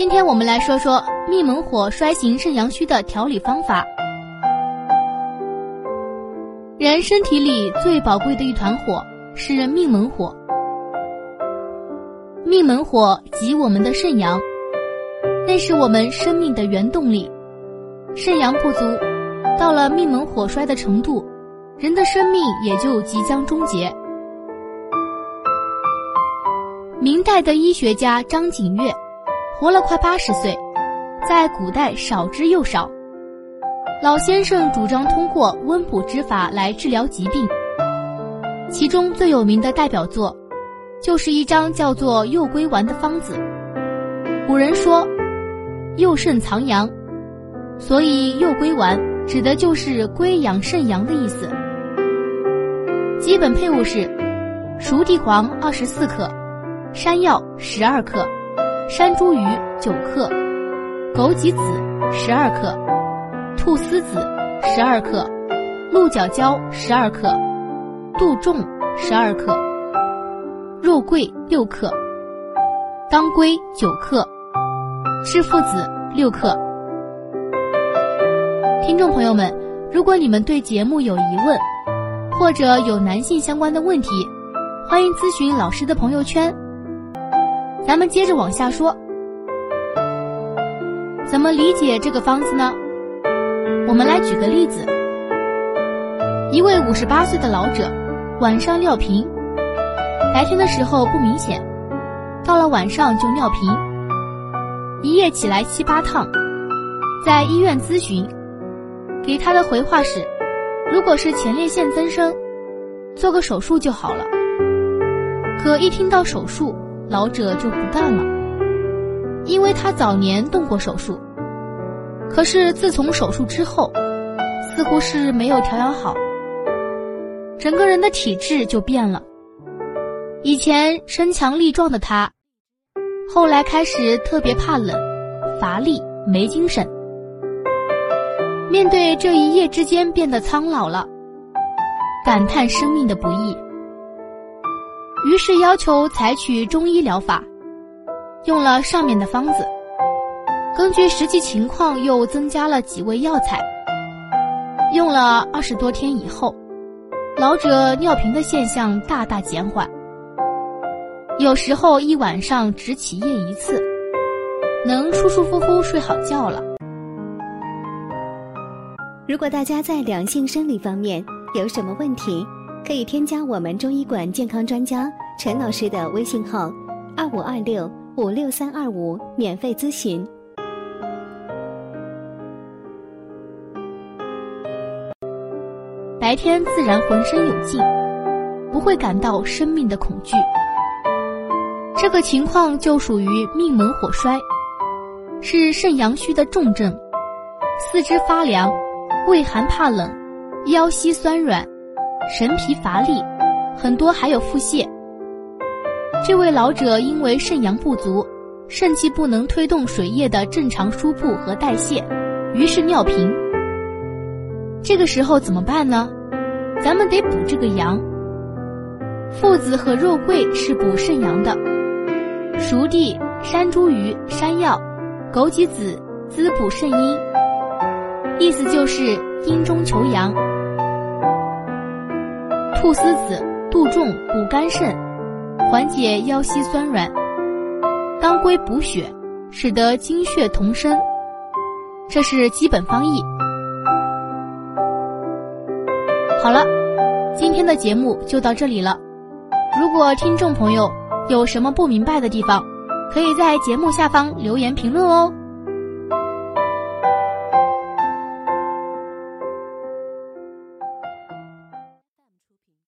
今天我们来说说命门火衰行肾阳虚的调理方法。人身体里最宝贵的一团火是命门火。命门火即我们的肾阳，那是我们生命的原动力。肾阳不足，到了命门火衰的程度，人的生命也就即将终结。明代的医学家张景岳。活了快八十岁，在古代少之又少。老先生主张通过温补之法来治疗疾病，其中最有名的代表作，就是一张叫做右归丸的方子。古人说，右肾藏阳，所以右归丸指的就是归养肾阳的意思。基本配伍是：熟地黄二十四克，山药十二克。山茱萸九克，枸杞子十二克，菟丝子十二克，鹿角胶十二克，杜仲十二克，肉桂六克，当归九克，赤附子六克。听众朋友们，如果你们对节目有疑问，或者有男性相关的问题，欢迎咨询老师的朋友圈。咱们接着往下说，怎么理解这个方子呢？我们来举个例子：一位五十八岁的老者，晚上尿频，白天的时候不明显，到了晚上就尿频，一夜起来七八趟，在医院咨询，给他的回话是：如果是前列腺增生，做个手术就好了。可一听到手术，老者就不干了，因为他早年动过手术，可是自从手术之后，似乎是没有调养好，整个人的体质就变了。以前身强力壮的他，后来开始特别怕冷、乏力、没精神。面对这一夜之间变得苍老了，感叹生命的不易。于是要求采取中医疗法，用了上面的方子，根据实际情况又增加了几味药材。用了二十多天以后，老者尿频的现象大大减缓，有时候一晚上只起夜一次，能舒舒服服睡好觉了。如果大家在两性生理方面有什么问题，可以添加我们中医馆健康专家陈老师的微信号：二五二六五六三二五，免费咨询。白天自然浑身有劲，不会感到生命的恐惧。这个情况就属于命门火衰，是肾阳虚的重症，四肢发凉，畏寒怕冷，腰膝酸软。神疲乏力，很多还有腹泻。这位老者因为肾阳不足，肾气不能推动水液的正常输布和代谢，于是尿频。这个时候怎么办呢？咱们得补这个阳。附子和肉桂是补肾阳的，熟地、山茱萸、山药、枸杞子滋补肾阴，意思就是阴中求阳。菟丝子、杜仲补肝肾，缓解腰膝酸软；当归补血，使得精血同生。这是基本方义。好了，今天的节目就到这里了。如果听众朋友有什么不明白的地方，可以在节目下方留言评论哦。